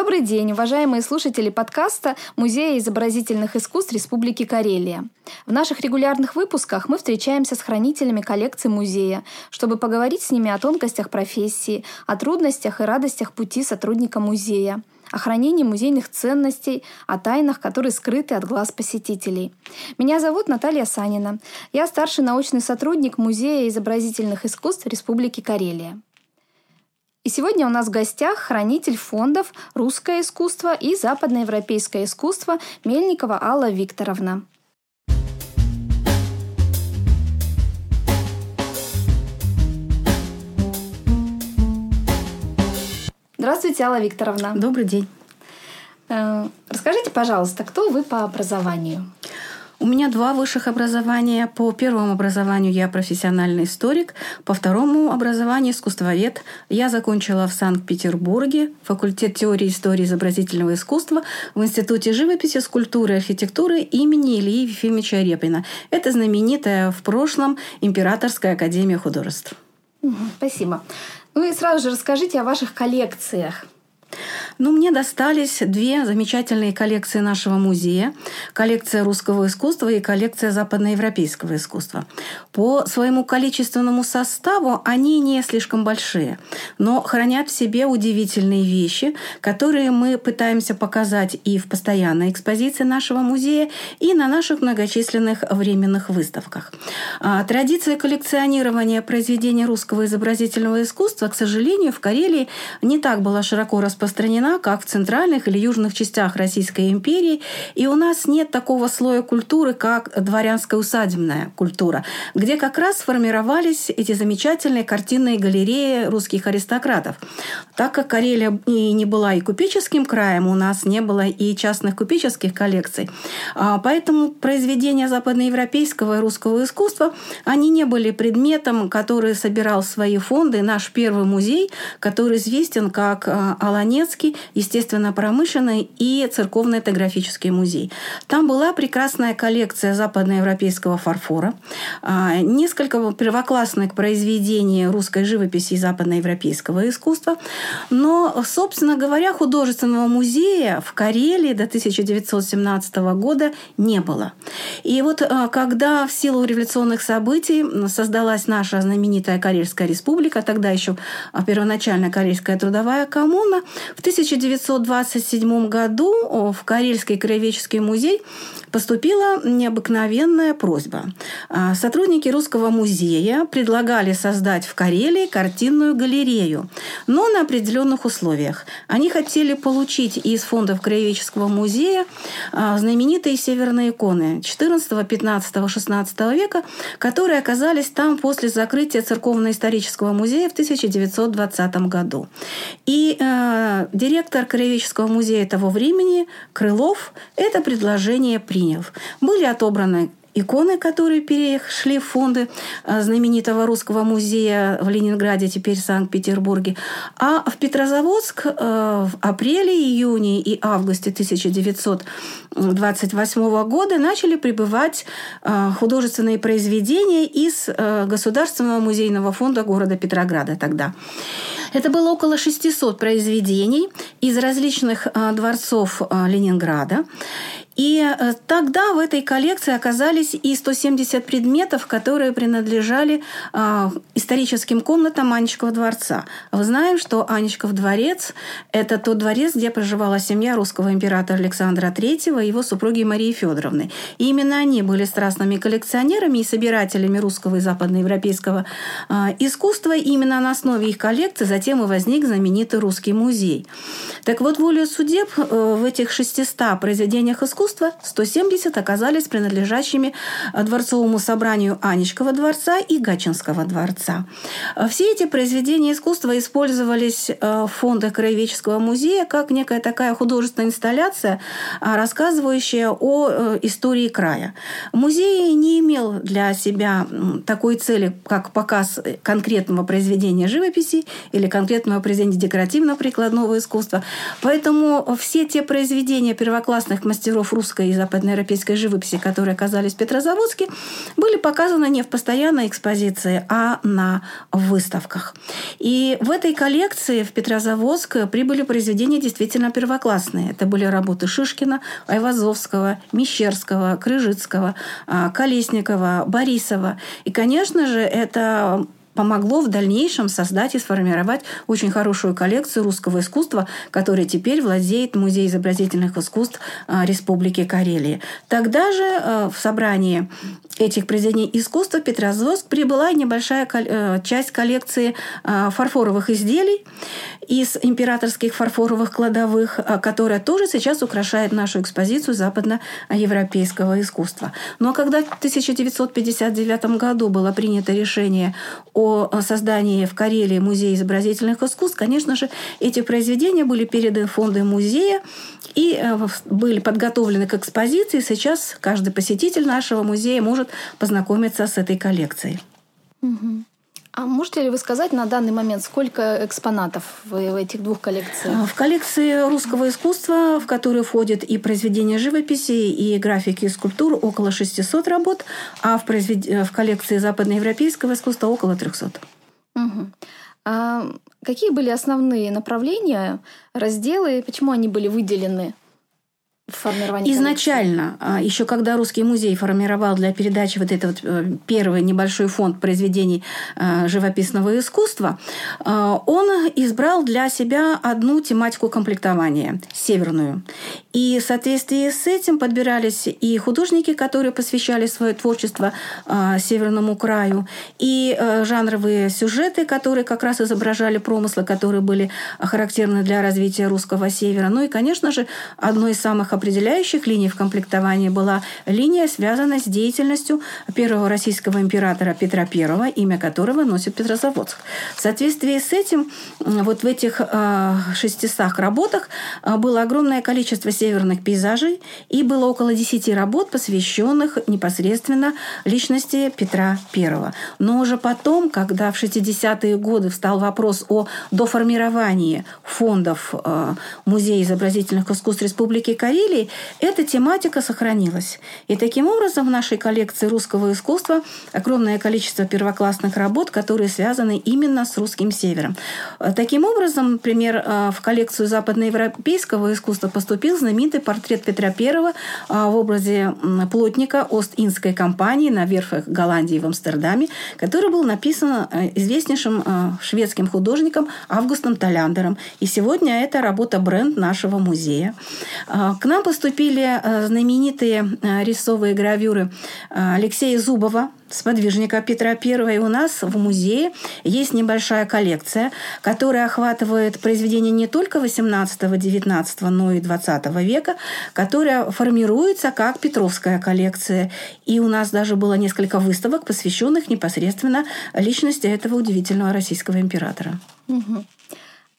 Добрый день, уважаемые слушатели подкаста Музея изобразительных искусств Республики Карелия. В наших регулярных выпусках мы встречаемся с хранителями коллекций музея, чтобы поговорить с ними о тонкостях профессии, о трудностях и радостях пути сотрудника музея, о хранении музейных ценностей, о тайнах, которые скрыты от глаз посетителей. Меня зовут Наталья Санина. Я старший научный сотрудник Музея изобразительных искусств Республики Карелия. И сегодня у нас в гостях хранитель фондов «Русское искусство» и «Западноевропейское искусство» Мельникова Алла Викторовна. Здравствуйте, Алла Викторовна. Добрый день. Э, расскажите, пожалуйста, кто вы по образованию? У меня два высших образования. По первому образованию я профессиональный историк, по второму образованию искусствовед. Я закончила в Санкт-Петербурге факультет теории истории изобразительного искусства в Институте живописи, скульптуры и архитектуры имени Ильи Ефимовича Репина. Это знаменитая в прошлом Императорская академия художеств. Спасибо. Ну и сразу же расскажите о ваших коллекциях. Ну, мне достались две замечательные коллекции нашего музея. Коллекция русского искусства и коллекция западноевропейского искусства. По своему количественному составу они не слишком большие, но хранят в себе удивительные вещи, которые мы пытаемся показать и в постоянной экспозиции нашего музея, и на наших многочисленных временных выставках. А, традиция коллекционирования произведений русского изобразительного искусства, к сожалению, в Карелии не так была широко распространена, распространена как в центральных или южных частях Российской империи, и у нас нет такого слоя культуры, как дворянская усадебная культура, где как раз сформировались эти замечательные картинные галереи русских аристократов. Так как Карелия и не была и купеческим краем, у нас не было и частных купеческих коллекций, а, поэтому произведения западноевропейского и русского искусства, они не были предметом, который собирал свои фонды. Наш первый музей, который известен как а, Аланецкий естественно-промышленный и церковно-этнографический музей. Там была прекрасная коллекция западноевропейского фарфора, а, несколько первоклассных произведений русской живописи и западноевропейского искусства. Но, собственно говоря, художественного музея в Карелии до 1917 года не было. И вот а, когда в силу революционных событий создалась наша знаменитая Карельская республика, тогда еще первоначально Карельская трудовая коммуна, в 1927 году в Карельский краеведческий музей поступила необыкновенная просьба. А, сотрудники Русского музея предлагали создать в Карелии картинную галерею, но на определенных условиях. Они хотели получить из фондов Краеведческого музея а, знаменитые северные иконы 14, 15, 16 века, которые оказались там после закрытия Церковно-исторического музея в 1920 году. И э, директор Краеведческого музея того времени Крылов это предложение принял принял. Были отобраны иконы, которые перешли в фонды э, знаменитого русского музея в Ленинграде, теперь в Санкт-Петербурге. А в Петрозаводск э, в апреле, июне и августе 1928 года начали прибывать э, художественные произведения из Государственного музейного фонда города Петрограда тогда. Это было около 600 произведений из различных дворцов Ленинграда. И э, тогда в этой коллекции оказались и 170 предметов, которые принадлежали э, историческим комнатам Анечкова дворца. Мы знаем, что Анечков дворец – это тот дворец, где проживала семья русского императора Александра III и его супруги Марии Федоровны. И именно они были страстными коллекционерами и собирателями русского и западноевропейского э, искусства. И именно на основе их коллекции затем и возник знаменитый русский музей. Так вот, волю судеб в этих 600 произведениях искусства искусства 170 оказались принадлежащими э, Дворцовому собранию Анечкова дворца и Гачинского дворца. Э, все эти произведения искусства использовались э, в фондах Краеведческого музея как некая такая художественная инсталляция, рассказывающая о истории края. Музей не имел для себя такой цели, как показ конкретного произведения живописи или конкретного произведения декоративно-прикладного искусства. Поэтому все те произведения первоклассных мастеров русской и западноевропейской живописи, которые оказались в Петрозаводске, были показаны не в постоянной экспозиции, а на выставках. И в этой коллекции в Петрозаводск прибыли произведения действительно первоклассные. Это были работы Шишкина, Айвазовского, Мещерского, Крыжицкого, а, Колесникова, Борисова. И, конечно же, это помогло в дальнейшем создать и сформировать очень хорошую коллекцию русского искусства, которой теперь владеет Музей изобразительных искусств а, Республики Карелия. Тогда же а, в собрании этих произведений искусства в Петрозаводск прибыла небольшая э, часть коллекции а, фарфоровых изделий из императорских фарфоровых кладовых, которая тоже сейчас украшает нашу экспозицию западноевропейского искусства. Но когда в 1959 году было принято решение о создании в Карелии музея изобразительных искусств, конечно же, эти произведения были переданы в музея и э, были подготовлены к экспозиции. Сейчас каждый посетитель нашего музея может познакомиться с этой коллекцией. Угу. А можете ли вы сказать на данный момент, сколько экспонатов в этих двух коллекциях? В коллекции русского искусства, в которую входят и произведения живописи, и графики, и скульптур, около 600 работ, а в, произвед... в коллекции западноевропейского искусства около 300. Угу. А какие были основные направления, разделы, почему они были выделены формирования Изначально, коллекции? еще когда Русский музей формировал для передачи вот этот вот первый небольшой фонд произведений э, живописного искусства, э, он избрал для себя одну тематику комплектования – северную. И в соответствии с этим подбирались и художники, которые посвящали свое творчество э, северному краю, и жанровые сюжеты, которые как раз изображали промыслы, которые были характерны для развития русского севера. Ну и, конечно же, одной из самых определяющих линий в комплектовании была линия, связанная с деятельностью первого российского императора Петра I, имя которого носит Петрозаводск. В соответствии с этим вот в этих 600 э, работах э, было огромное количество северных пейзажей и было около 10 работ, посвященных непосредственно личности Петра I. Но уже потом, когда в 60-е годы встал вопрос о доформировании фондов э, Музея изобразительных искусств Республики Карелия, изделий, эта тематика сохранилась. И таким образом в нашей коллекции русского искусства огромное количество первоклассных работ, которые связаны именно с русским севером. Таким образом, например, э, в коллекцию западноевропейского искусства поступил знаменитый портрет Петра I э, в образе плотника Ост-Индской компании на верфях Голландии в Амстердаме, который был написан э, известнейшим шведским художником Августом Толяндером. И сегодня это работа бренд нашего музея. К нам нам поступили э, знаменитые э, рисовые гравюры э, Алексея Зубова, сподвижника Петра I. И у нас в музее есть небольшая коллекция, которая охватывает произведения не только 18-19, но и 20 века, которая формируется как Петровская коллекция. И у нас даже было несколько выставок, посвященных непосредственно личности этого удивительного российского императора.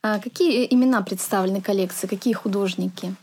А какие имена представлены коллекции, какие художники?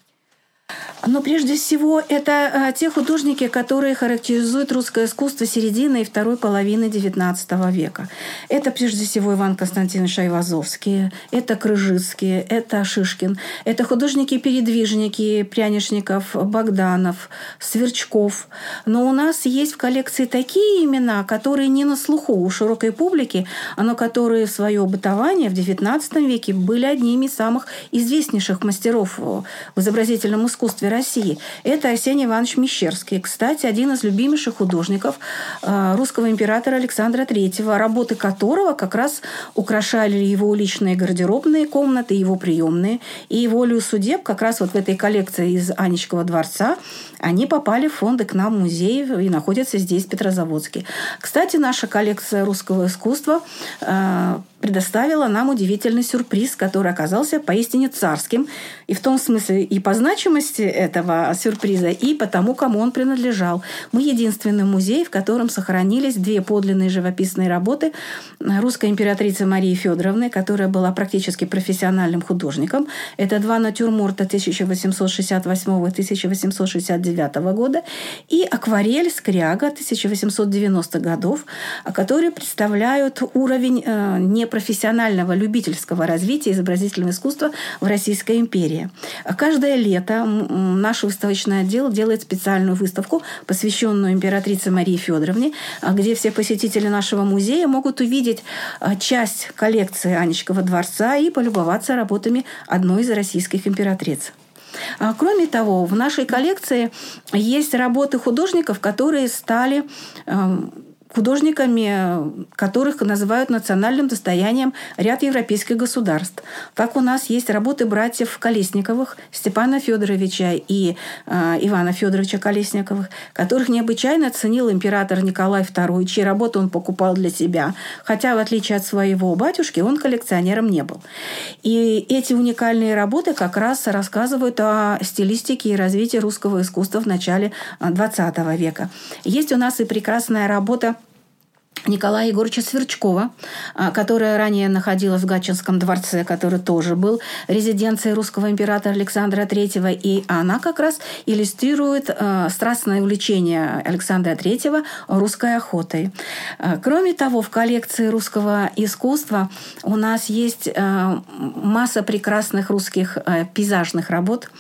Но прежде всего это а, те художники, которые характеризуют русское искусство середины и второй половины XIX века. Это прежде всего Иван Константинович Айвазовский, это Крыжицкий, это Шишкин, это художники-передвижники Прянишников, Богданов, Сверчков. Но у нас есть в коллекции такие имена, которые не на слуху у широкой публики, но которые в свое бытование в XIX веке были одними из самых известнейших мастеров в изобразительном искусстве России. Это Арсений Иванович Мещерский. Кстати, один из любимейших художников э, русского императора Александра III, работы которого как раз украшали его личные гардеробные комнаты, его приемные. И волю судеб как раз вот в этой коллекции из Анечкова дворца они попали в фонды к нам музей и находятся здесь, в Петрозаводске. Кстати, наша коллекция русского искусства э, предоставила нам удивительный сюрприз, который оказался поистине царским. И в том смысле и по значимости этого сюрприза, и по тому, кому он принадлежал. Мы единственный музей, в котором сохранились две подлинные живописные работы русской императрицы Марии Федоровны, которая была практически профессиональным художником. Это два натюрморта 1868-1869 года и акварель Скряга 1890-х годов, которые представляют уровень э, не профессионального любительского развития изобразительного искусства в Российской империи. Каждое лето наш выставочный отдел делает специальную выставку, посвященную императрице Марии Федоровне, где все посетители нашего музея могут увидеть часть коллекции Анечкова дворца и полюбоваться работами одной из российских императриц. А, кроме того, в нашей коллекции есть работы художников, которые стали эм, художниками, которых называют национальным достоянием ряд европейских государств. Так у нас есть работы братьев Колесниковых, Степана Федоровича и э, Ивана Федоровича Колесниковых, которых необычайно ценил император Николай II, чьи работы он покупал для себя, хотя, в отличие от своего батюшки, он коллекционером не был. И эти уникальные работы как раз рассказывают о стилистике и развитии русского искусства в начале XX века. Есть у нас и прекрасная работа Николая Егоровича Сверчкова, а, которая ранее находилась в Гатчинском дворце, который тоже был резиденцией русского императора Александра III, и она как раз иллюстрирует а, страстное увлечение Александра III русской охотой. А, кроме того, в коллекции русского искусства у нас есть масса прекрасных русских пейзажных работ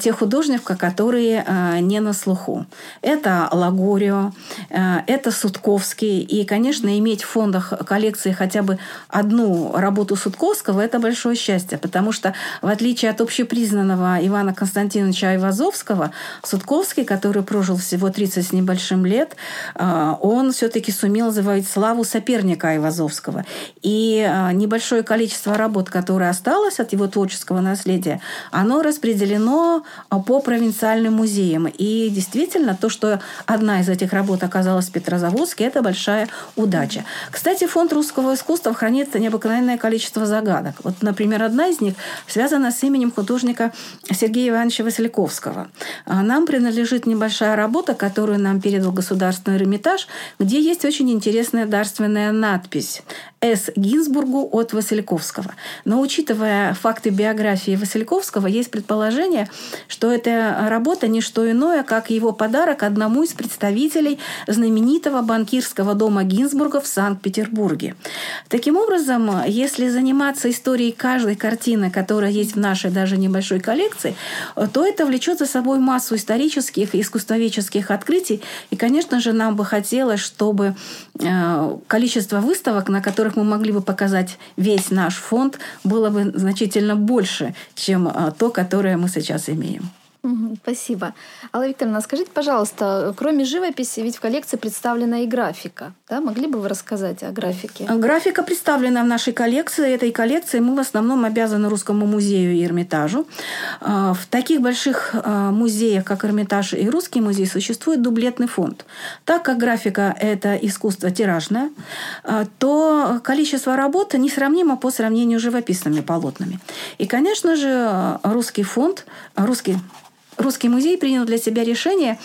тех художников, которые не на слуху. Это Лагорио, это Судковский и, конечно, иметь в фондах коллекции хотя бы одну работу Судковского – это большое счастье, потому что, в отличие от общепризнанного Ивана Константиновича Айвазовского, Судковский, который прожил всего 30 с небольшим лет, э, он все-таки сумел завоевать славу соперника Айвазовского. И э, небольшое количество работ, которое осталось от его творческого наследия, оно распределено э, по провинциальным музеям. И действительно, то, что одна из этих работ оказалась в Петрозаводске, это большая удача. Кстати, фонд русского искусства хранит необыкновенное количество загадок. Вот, например, одна из них связана с именем художника Сергея Ивановича Васильковского. А нам принадлежит небольшая работа, которую нам передал Государственный Эрмитаж, где есть очень интересная дарственная надпись «С. Гинзбургу от Васильковского». Но учитывая факты биографии Васильковского, есть предположение, что эта работа не что иное, как его подарок одному из представителей знаменитого банкирского дома Гинзбурга в Санкт-Петербурге. Таким образом, если заниматься историей каждой картины, которая есть в нашей даже небольшой коллекции, то это влечет за собой массу исторических и искусствоведческих открытий. И, конечно же, нам бы хотелось, чтобы э, количество выставок, на которых мы могли бы показать весь наш фонд, было бы значительно больше, чем э, то, которое мы сейчас имеем. Спасибо. Алла Викторовна, скажите, пожалуйста, кроме живописи, ведь в коллекции представлена и графика. Да? Могли бы вы рассказать о графике? Графика представлена в нашей коллекции. Этой коллекции мы в основном обязаны Русскому музею и Эрмитажу. А, в таких больших а, музеях, как Эрмитаж и Русский музей, существует дублетный фонд. Так как графика – это искусство тиражное, а, то количество работы несравнимо по сравнению с живописными полотнами. И, конечно же, русский фонд, русский Русский музей принял для себя решение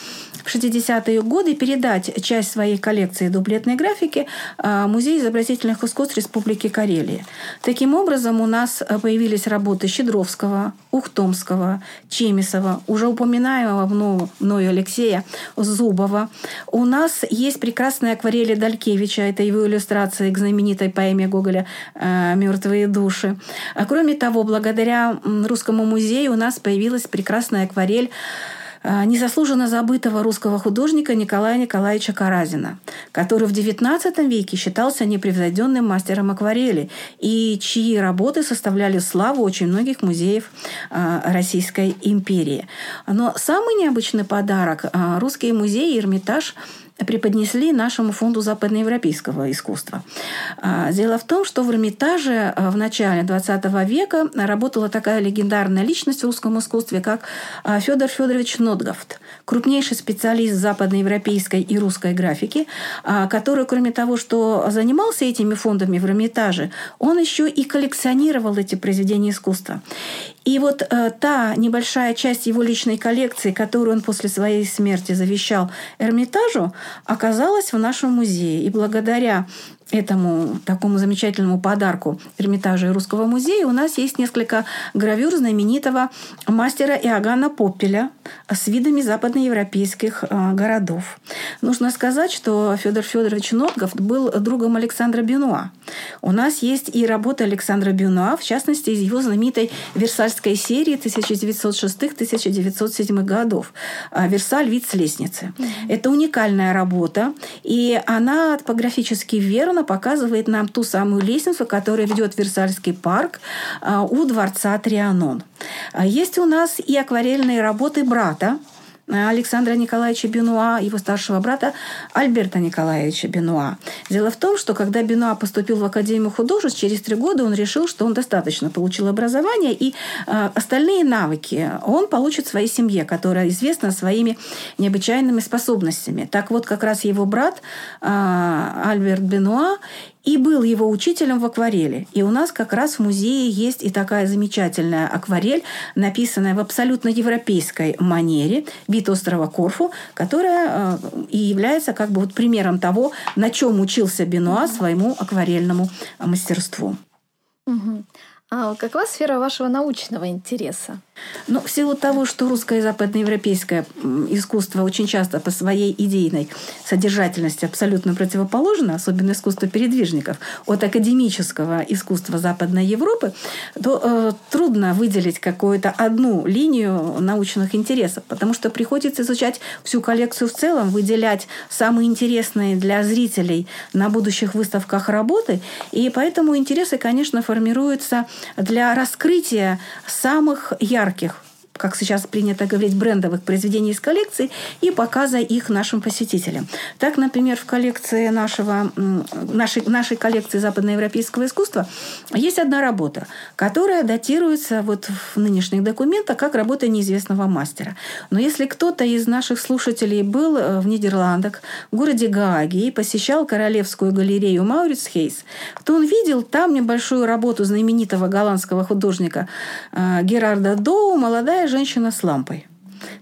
в 60-е годы передать часть своей коллекции дублетной графики а, Музею изобразительных искусств Республики Карелия. Таким образом, у нас появились работы Щедровского, Ухтомского, Чемисова, уже упоминаемого мною Алексея Зубова. У нас есть прекрасные акварели Далькевича, это его иллюстрации к знаменитой поэме Гоголя а, «Мертвые души». А кроме того, благодаря Русскому музею у нас появилась прекрасная акварель а, незаслуженно забытого русского художника Николая Николаевича Каразина, который в XIX веке считался непревзойденным мастером акварели и чьи работы составляли славу очень многих музеев а, Российской империи. Но самый необычный подарок а, русские музеи Эрмитаж преподнесли нашему фонду западноевропейского искусства. А, дело в том, что в Эрмитаже а, в начале XX века работала такая легендарная личность в русском искусстве, как а, Федор Федорович Нотгафт, крупнейший специалист западноевропейской и русской графики, который, кроме того, что занимался этими фондами в Эрмитаже, он еще и коллекционировал эти произведения искусства. И вот э, та небольшая часть его личной коллекции, которую он после своей смерти завещал Эрмитажу, оказалась в нашем музее. И благодаря этому такому замечательному подарку Эрмитажа и Русского музея у нас есть несколько гравюр знаменитого мастера Иоганна Поппеля с видами западноевропейских э, городов. Нужно сказать, что Федор Федорович Нотгов был другом Александра Бюнуа. У нас есть и работа Александра Бюнуа, в частности, из его знаменитой Версальской серии 1906-1907 годов «Версаль. Вид с лестницы». Mm-hmm. Это уникальная работа, и она топографически верна Мадонна показывает нам ту самую лестницу, которая ведет в Версальский парк а, у дворца Трианон. А есть у нас и акварельные работы брата Александра Николаевича Бенуа, его старшего брата Альберта Николаевича Бенуа. Дело в том, что когда Бенуа поступил в Академию художеств, через три года он решил, что он достаточно получил образование, и э, остальные навыки он получит в своей семье, которая известна своими необычайными способностями. Так вот, как раз его брат э, Альберт Бенуа и был его учителем в акварели. И у нас как раз в музее есть и такая замечательная акварель, написанная в абсолютно европейской манере, вид острова Корфу, которая э, и является как бы вот примером того, на чем учился Бенуа своему акварельному мастерству. Угу. А какова сфера вашего научного интереса? Ну, в силу того, что русское и западноевропейское искусство очень часто по своей идейной содержательности абсолютно противоположно, особенно искусство передвижников, от академического искусства Западной Европы, то э, трудно выделить какую-то одну линию научных интересов, потому что приходится изучать всю коллекцию в целом, выделять самые интересные для зрителей на будущих выставках работы, и поэтому интересы, конечно, формируются для раскрытия самых ярких ярких как сейчас принято говорить, брендовых произведений из коллекции и показа их нашим посетителям. Так, например, в коллекции нашего, нашей, нашей коллекции западноевропейского искусства есть одна работа, которая датируется вот в нынешних документах как работа неизвестного мастера. Но если кто-то из наших слушателей был э, в Нидерландах, в городе Гааге и посещал Королевскую галерею Маурицхейс, то он видел там небольшую работу знаменитого голландского художника э, Герарда Доу «Молодая женщина с лампой.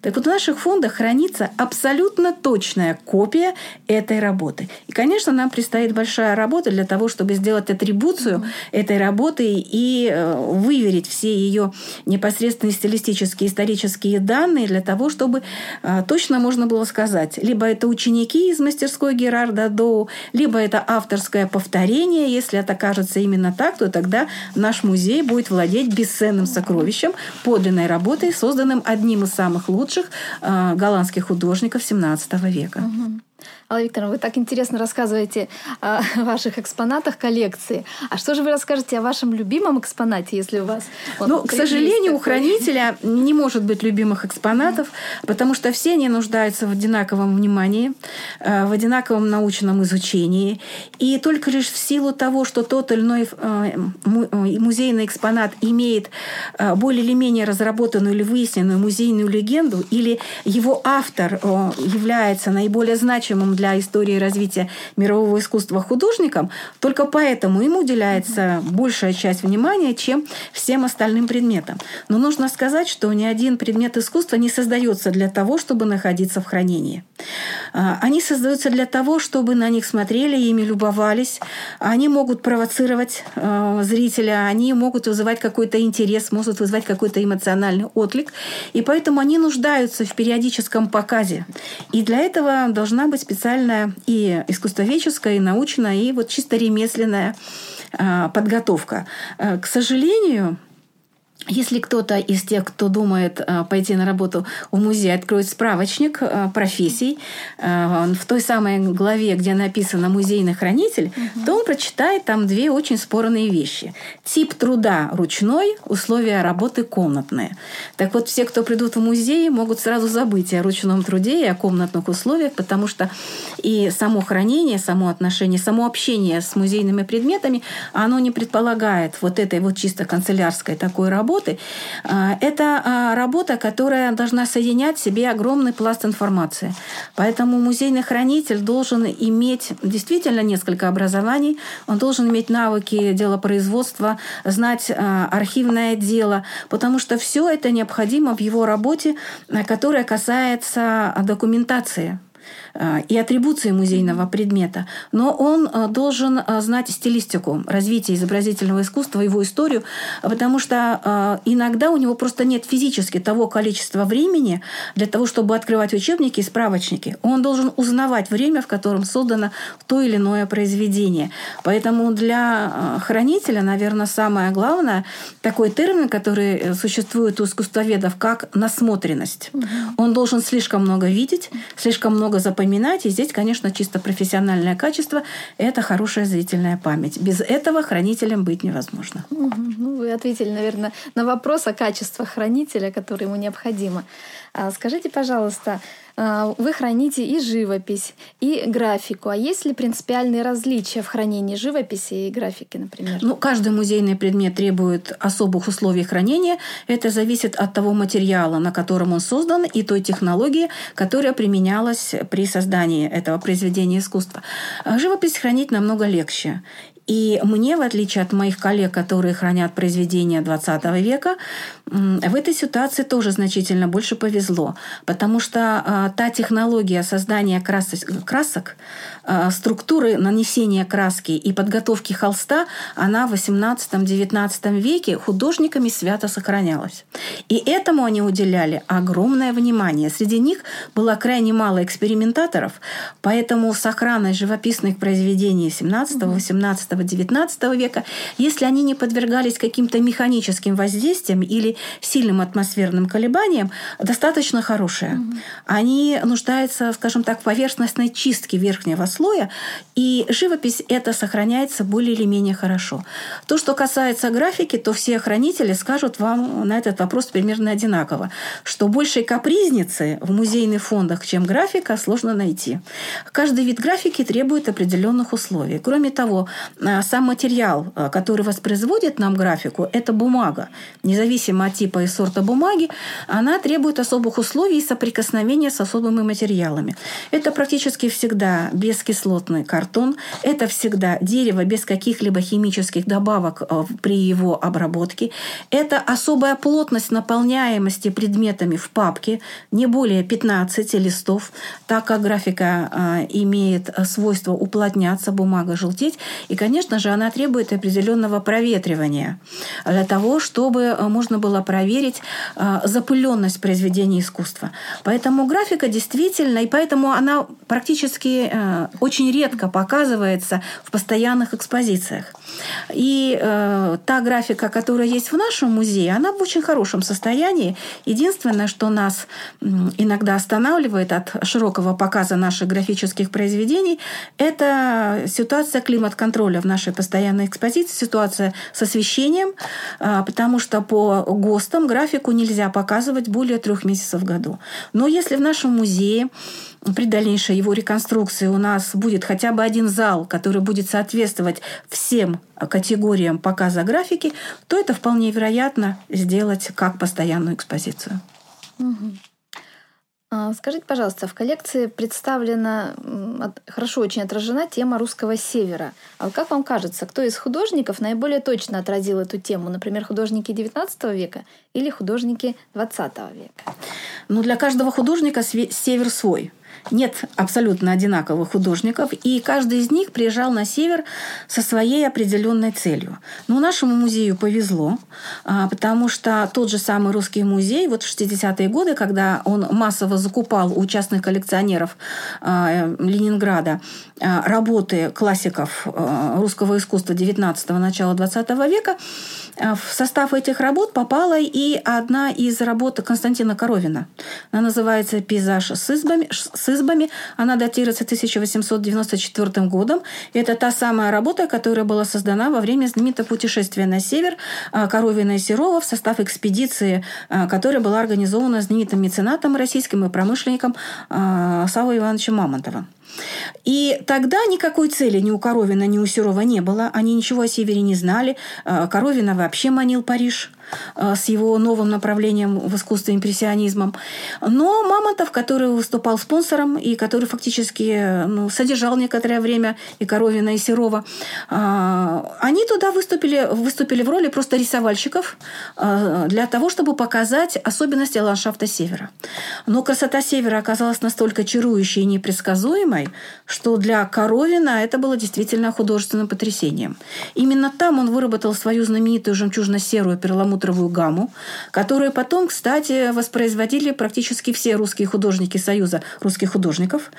Так вот, в наших фондах хранится абсолютно точная копия этой работы. И, конечно, нам предстоит большая работа для того, чтобы сделать атрибуцию этой работы и э, выверить все ее непосредственные стилистические, исторические данные для того, чтобы э, точно можно было сказать, либо это ученики из мастерской Герарда Доу, либо это авторское повторение. Если это кажется именно так, то тогда наш музей будет владеть бесценным сокровищем подлинной работой, созданным одним из самых лучших лучших э, голландских художников XVII века. Угу. Алла Викторовна, вы так интересно рассказываете о ваших экспонатах коллекции. А что же вы расскажете о вашем любимом экспонате, если у вас... Ну, к сожалению, такой... у хранителя не может быть любимых экспонатов, потому что все они нуждаются в одинаковом внимании, э, в одинаковом научном изучении. И только лишь в силу того, что тот или иной э, э, музейный экспонат имеет более или менее разработанную или выясненную музейную легенду, или его автор является наиболее значимым для истории развития мирового искусства художником, только поэтому ему уделяется большая часть внимания, чем всем остальным предметам. Но нужно сказать, что ни один предмет искусства не создается для того, чтобы находиться в хранении. А, они создаются для того, чтобы на них смотрели, ими любовались. Они могут провоцировать а, зрителя, они могут вызывать какой-то интерес, могут вызывать какой-то эмоциональный отклик. И поэтому они нуждаются в периодическом показе. И для этого должна быть специальная и искусствоведческая, и научная, и вот чисто ремесленная а, подготовка. Э, к сожалению, если кто-то из тех, кто думает э, пойти на работу в музей, откроет справочник э, профессий э, в той самой главе, где написано «музейный хранитель», угу. то он прочитает там две очень спорные вещи. Тип труда ручной, условия работы комнатные. Так вот, все, кто придут в музей, могут сразу забыть о ручном труде и о комнатных условиях, потому что и само хранение, само отношение, само общение с музейными предметами, оно не предполагает вот этой вот чисто канцелярской такой работы, работы, а, это а, работа, которая должна соединять в себе огромный пласт информации. Поэтому музейный хранитель должен иметь действительно несколько образований, он должен иметь навыки делопроизводства, знать а, архивное дело, потому что все это необходимо в его работе, которая касается документации и атрибуции музейного предмета, но он э, должен знать стилистику развития изобразительного искусства, его историю, потому что иногда у него просто нет физически того количества времени для того, чтобы открывать учебники и справочники. Он должен узнавать время, в котором создано то или иное произведение. Поэтому для хранителя, наверное, самое главное такой термин, который существует у искусствоведов, как насмотренность. Он должен слишком много видеть, слишком много запоминать. И здесь, конечно, чисто профессиональное качество – это хорошая зрительная память. Без этого хранителем быть невозможно. Угу. Ну, вы ответили, наверное, на вопрос о качестве хранителя, который ему необходимо. А скажите, пожалуйста, а, вы храните и живопись, и графику. А есть ли принципиальные различия в хранении живописи и графики, например? Ну, каждый музейный предмет требует особых условий хранения. Это зависит от того материала, на котором он создан, и той технологии, которая применялась при создании этого произведения искусства. А живопись хранить намного легче. И мне, в отличие от моих коллег, которые хранят произведения XX века, в этой ситуации тоже значительно больше повезло, потому что а, та технология создания красок, а, структуры нанесения краски и подготовки холста, она в XVIII-XIX веке художниками свято сохранялась. И этому они уделяли огромное внимание. Среди них было крайне мало экспериментаторов, поэтому сохранность живописных произведений XVII, XVIII, XIX века, если они не подвергались каким-то механическим воздействиям или сильным атмосферным колебаниям, достаточно хорошая. Угу. Они нуждаются, скажем так, в поверхностной чистке верхнего слоя, и живопись это сохраняется более или менее хорошо. То, что касается графики, то все хранители скажут вам на этот вопрос примерно одинаково, что большей капризницы в музейных фондах, чем графика, сложно найти. Каждый вид графики требует определенных условий. Кроме того, сам материал, а, который воспроизводит нам графику, это бумага. Независимо от типа и сорта бумаги, она требует особых условий соприкосновения с особыми материалами. Это практически всегда бескислотный картон, это всегда дерево без каких-либо химических добавок а, при его обработке, это особая плотность наполняемости предметами в папке, не более 15 листов, так как графика имеет свойство уплотняться, бумага желтеть. И, конечно, конечно же, она требует определенного проветривания для того, чтобы э, можно было проверить э, запыленность произведения искусства. Поэтому графика действительно, и поэтому она практически э, очень редко показывается в постоянных экспозициях. И та графика, которая есть в нашем музее, она в очень хорошем состоянии. Единственное, что нас иногда останавливает от широкого показа наших графических произведений, это ситуация климат-контроля нашей постоянной экспозиции, ситуация с освещением, э, потому что по ГОСТам графику нельзя показывать более трех месяцев в году. Но если в нашем музее при дальнейшей его реконструкции у нас будет хотя бы один зал, который будет соответствовать всем категориям показа графики, то это вполне вероятно сделать как постоянную экспозицию. Угу. Скажите, пожалуйста, в коллекции представлена, хорошо очень отражена тема русского севера. А как вам кажется, кто из художников наиболее точно отразил эту тему? Например, художники XIX века или художники XX века? Ну, для каждого художника север свой нет абсолютно одинаковых художников, и каждый из них приезжал на север со своей определенной целью. Но нашему музею повезло, а, потому что тот же самый русский музей вот в 60-е годы, когда он массово закупал у частных коллекционеров а, Ленинграда а, работы классиков русского искусства 19-го, начала 20 века, в состав этих работ попала и одна из работ Константина Коровина. Она называется «Пейзаж с избами», с избами. Она датируется 1894 годом. И это та самая работа, которая была создана во время знаменитого путешествия на север а, Коровина и Серова в состав экспедиции, а, которая была организована знаменитым меценатом российским и промышленником а, Савой Ивановичем Мамонтовым. И тогда никакой цели ни у Коровина, ни у Серова не было. Они ничего о Севере не знали. Коровина вообще манил Париж с его новым направлением в искусстве импрессионизмом. Но Мамонтов, который выступал спонсором и который фактически ну, содержал некоторое время и Коровина, и Серова, э, они туда выступили, выступили в роли просто рисовальщиков для того, чтобы показать особенности ландшафта Севера. Но красота Севера оказалась настолько чарующей и непредсказуемой, что для Коровина это было действительно художественным потрясением. Именно там он выработал свою знаменитую жемчужно-серую перламутровую гамму, которую потом, кстати, воспроизводили практически все русские художники Союза русских художников.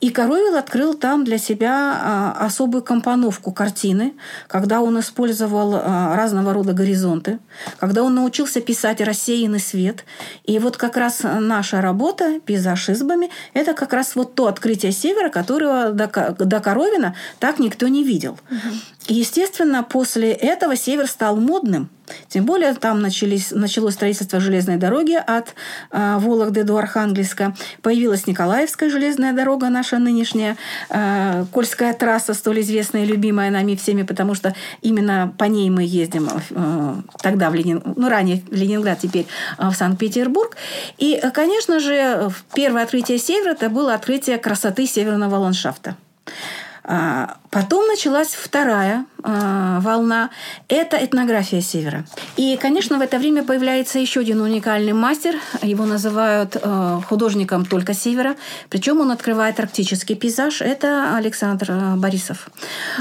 И Коровин открыл там для себя а, особую компоновку картины, когда он использовал а, разного рода горизонты, когда он научился писать рассеянный свет. И вот как раз наша работа пейзажизмами – это как раз вот то открытие севера, которого до, до Коровина так никто не видел. Угу. Естественно, после этого север стал модным. Тем более там начались, началось строительство железной дороги от э, Вологды до Архангельска. Появилась Николаевская железная дорога, наша нынешняя э, Кольская трасса, столь известная и любимая нами всеми, потому что именно по ней мы ездим э, тогда в Ленин... ну, ранее в Ленинград, теперь э, в Санкт-Петербург. И, конечно же, первое открытие севера – это было открытие красоты северного ландшафта. А, потом началась вторая э, волна – это этнография Севера. И, конечно, в это время появляется еще один уникальный мастер. Его называют э, художником только Севера. Причем он открывает арктический пейзаж. Это Александр Борисов.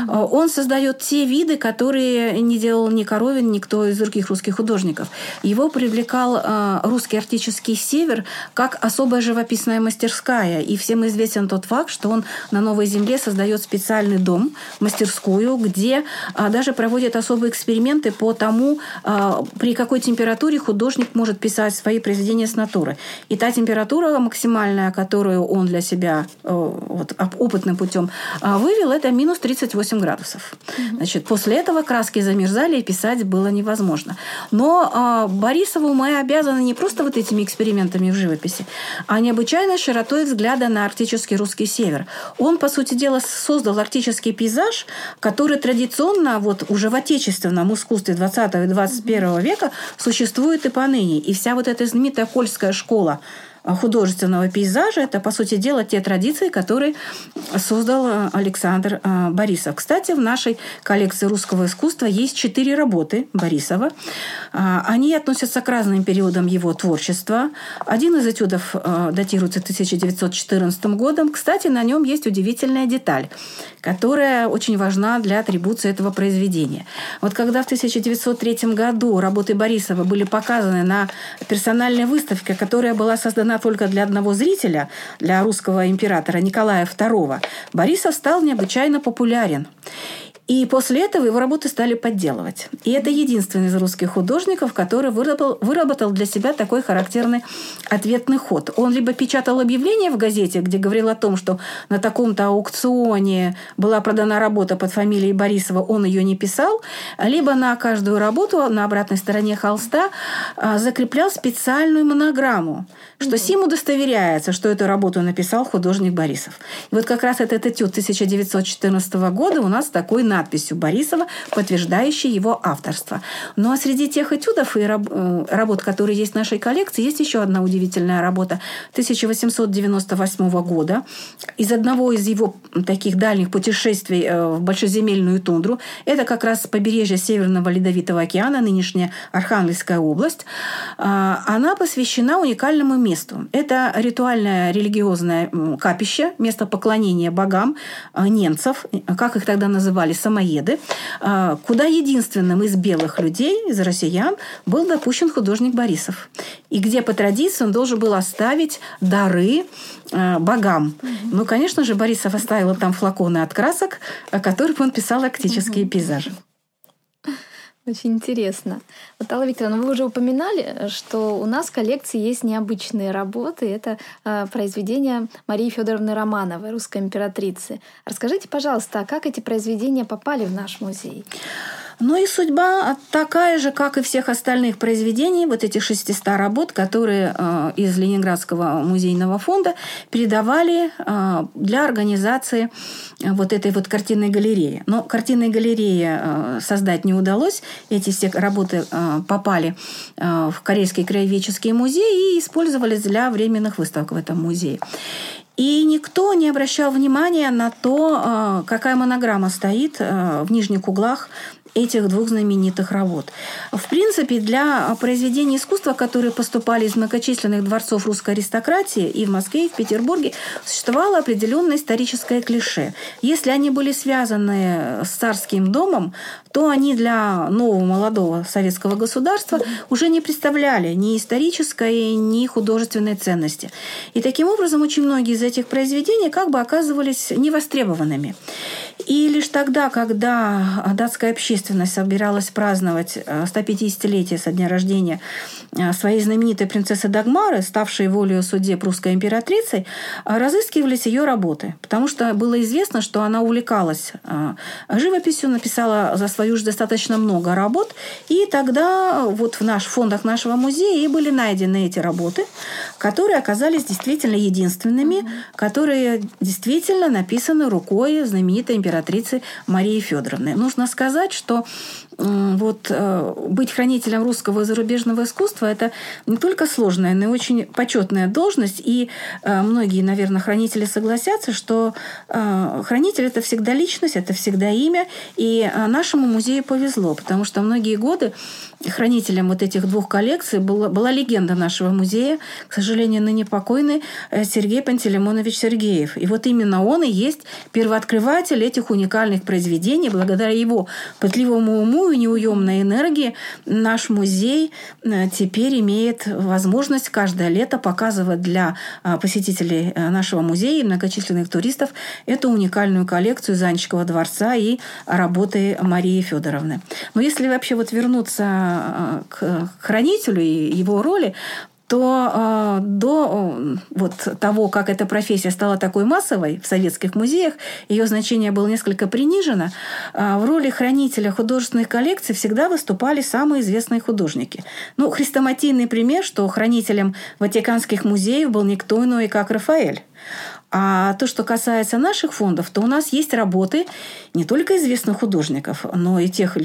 Он создает те виды, которые не делал ни Коровин, никто из других русских художников. Его привлекал русский арктический север как особая живописная мастерская. И всем известен тот факт, что он на Новой Земле создает специальный дом, мастерскую, где а, даже проводят особые эксперименты по тому, а, при какой температуре художник может писать свои произведения с натуры. И та температура максимальная, которую он для себя э, вот, опытным путем а, вывел, это минус 38 градусов. Значит, после этого краски замерзали, и писать было невозможно. Но Борисову мы обязаны не просто вот этими экспериментами в живописи, а необычайной широтой взгляда на арктический русский север. Он, по сути дела, создал арктический пейзаж, который традиционно вот уже в отечественном искусстве 20 и 21 века существует и поныне. И вся вот эта знаменитая Кольская школа художественного пейзажа. Это, по сути дела, те традиции, которые создал э, Александр э, Борисов. Кстати, в нашей коллекции русского искусства есть четыре работы Борисова. Они относятся к разным периодам его творчества. Один из этюдов э, датируется 1914 годом. Кстати, на нем есть удивительная деталь, которая очень важна для атрибуции этого произведения. Вот когда в 1903 году работы Борисова были показаны на персональной выставке, которая была создана только для одного зрителя, для русского императора Николая II, Борисов стал необычайно популярен. И после этого его работы стали подделывать. И это единственный из русских художников, который выработал, выработал для себя такой характерный ответный ход. Он либо печатал объявление в газете, где говорил о том, что на таком-то аукционе была продана работа под фамилией Борисова, он ее не писал, либо на каждую работу на обратной стороне холста а, закреплял специальную монограмму, что сим удостоверяется, что эту работу написал художник Борисов. И вот как раз этот этюд 1914 года у нас такой на надписью Борисова, подтверждающей его авторство. Ну а среди тех этюдов и э, работ, которые есть в нашей коллекции, есть еще одна удивительная работа 1898 года из одного из его таких дальних путешествий э, в большеземельную тундру. Это как раз побережье Северного Ледовитого океана, нынешняя Архангельская область. А, она посвящена уникальному месту. Это ритуальное религиозное капище, место поклонения богам э, немцев, как их тогда называли, самоеды, а, куда единственным из белых людей, из россиян, был допущен художник Борисов. И где по традиции он должен был оставить дары богам. Угу. Ну, конечно же, Борисов оставил там флаконы от красок, которых он писал арктические угу. пейзажи. Очень интересно. Вот, Алла Викторовна, вы уже упоминали, что у нас в коллекции есть необычные работы. Это э, произведения Марии Федоровны Романовой, русской императрицы. Расскажите, пожалуйста, а как эти произведения попали в наш музей? Ну и судьба такая же, как и всех остальных произведений, вот этих 600 работ, которые э, из Ленинградского музейного фонда передавали э, для организации э, вот этой вот картинной галереи. Но картинной галереи создать не удалось. Эти все работы попали в Корейский краеведческий музей и использовались для временных выставок в этом музее. И никто не обращал внимания на то, какая монограмма стоит в нижних углах этих двух знаменитых работ. В принципе, для произведений искусства, которые поступали из многочисленных дворцов русской аристократии и в Москве, и в Петербурге, существовало определенное историческое клише. Если они были связаны с царским домом, то они для нового молодого советского государства уже не представляли ни исторической, ни художественной ценности. И таким образом очень многие из этих произведений как бы оказывались невостребованными. И лишь тогда, когда датская общественность собиралась праздновать 150-летие э, со дня рождения э, своей знаменитой принцессы Дагмары, ставшей волею судье прусской императрицей, э, разыскивались ее работы, потому что было известно, что она увлекалась живописью, написала за свою же достаточно много работ, и тогда вот в наш, фондах нашего музея и были найдены эти работы, которые оказались действительно единственными, которые действительно написаны рукой знаменитой императрицы Марии Федоровны. Нужно сказать, что вот э, быть хранителем русского и зарубежного искусства – это не только сложная, но и очень почетная должность. И э, многие, наверное, хранители согласятся, что э, хранитель – это всегда личность, это всегда имя. И нашему музею повезло, потому что многие годы хранителем вот этих двух коллекций была, была легенда нашего музея, к сожалению, ныне покойный Сергей Пантелеймонович Сергеев. И вот именно он и есть первооткрыватель этих уникальных произведений. Благодаря его пытливому уму такую неуемной энергии наш музей э, теперь имеет возможность каждое лето показывать для э, посетителей э, нашего музея и многочисленных туристов эту уникальную коллекцию Занчикова дворца и работы Марии Федоровны. Но если вообще вот вернуться к хранителю и его роли, то э, до э, вот того, как эта профессия стала такой массовой в советских музеях, ее значение было несколько принижено. Э, в роли хранителя художественных коллекций всегда выступали самые известные художники. Ну, хрестоматийный пример, что хранителем Ватиканских музеев был никто иной, как Рафаэль. А то, что касается наших фондов, то у нас есть работы не только известных художников, но и тех э,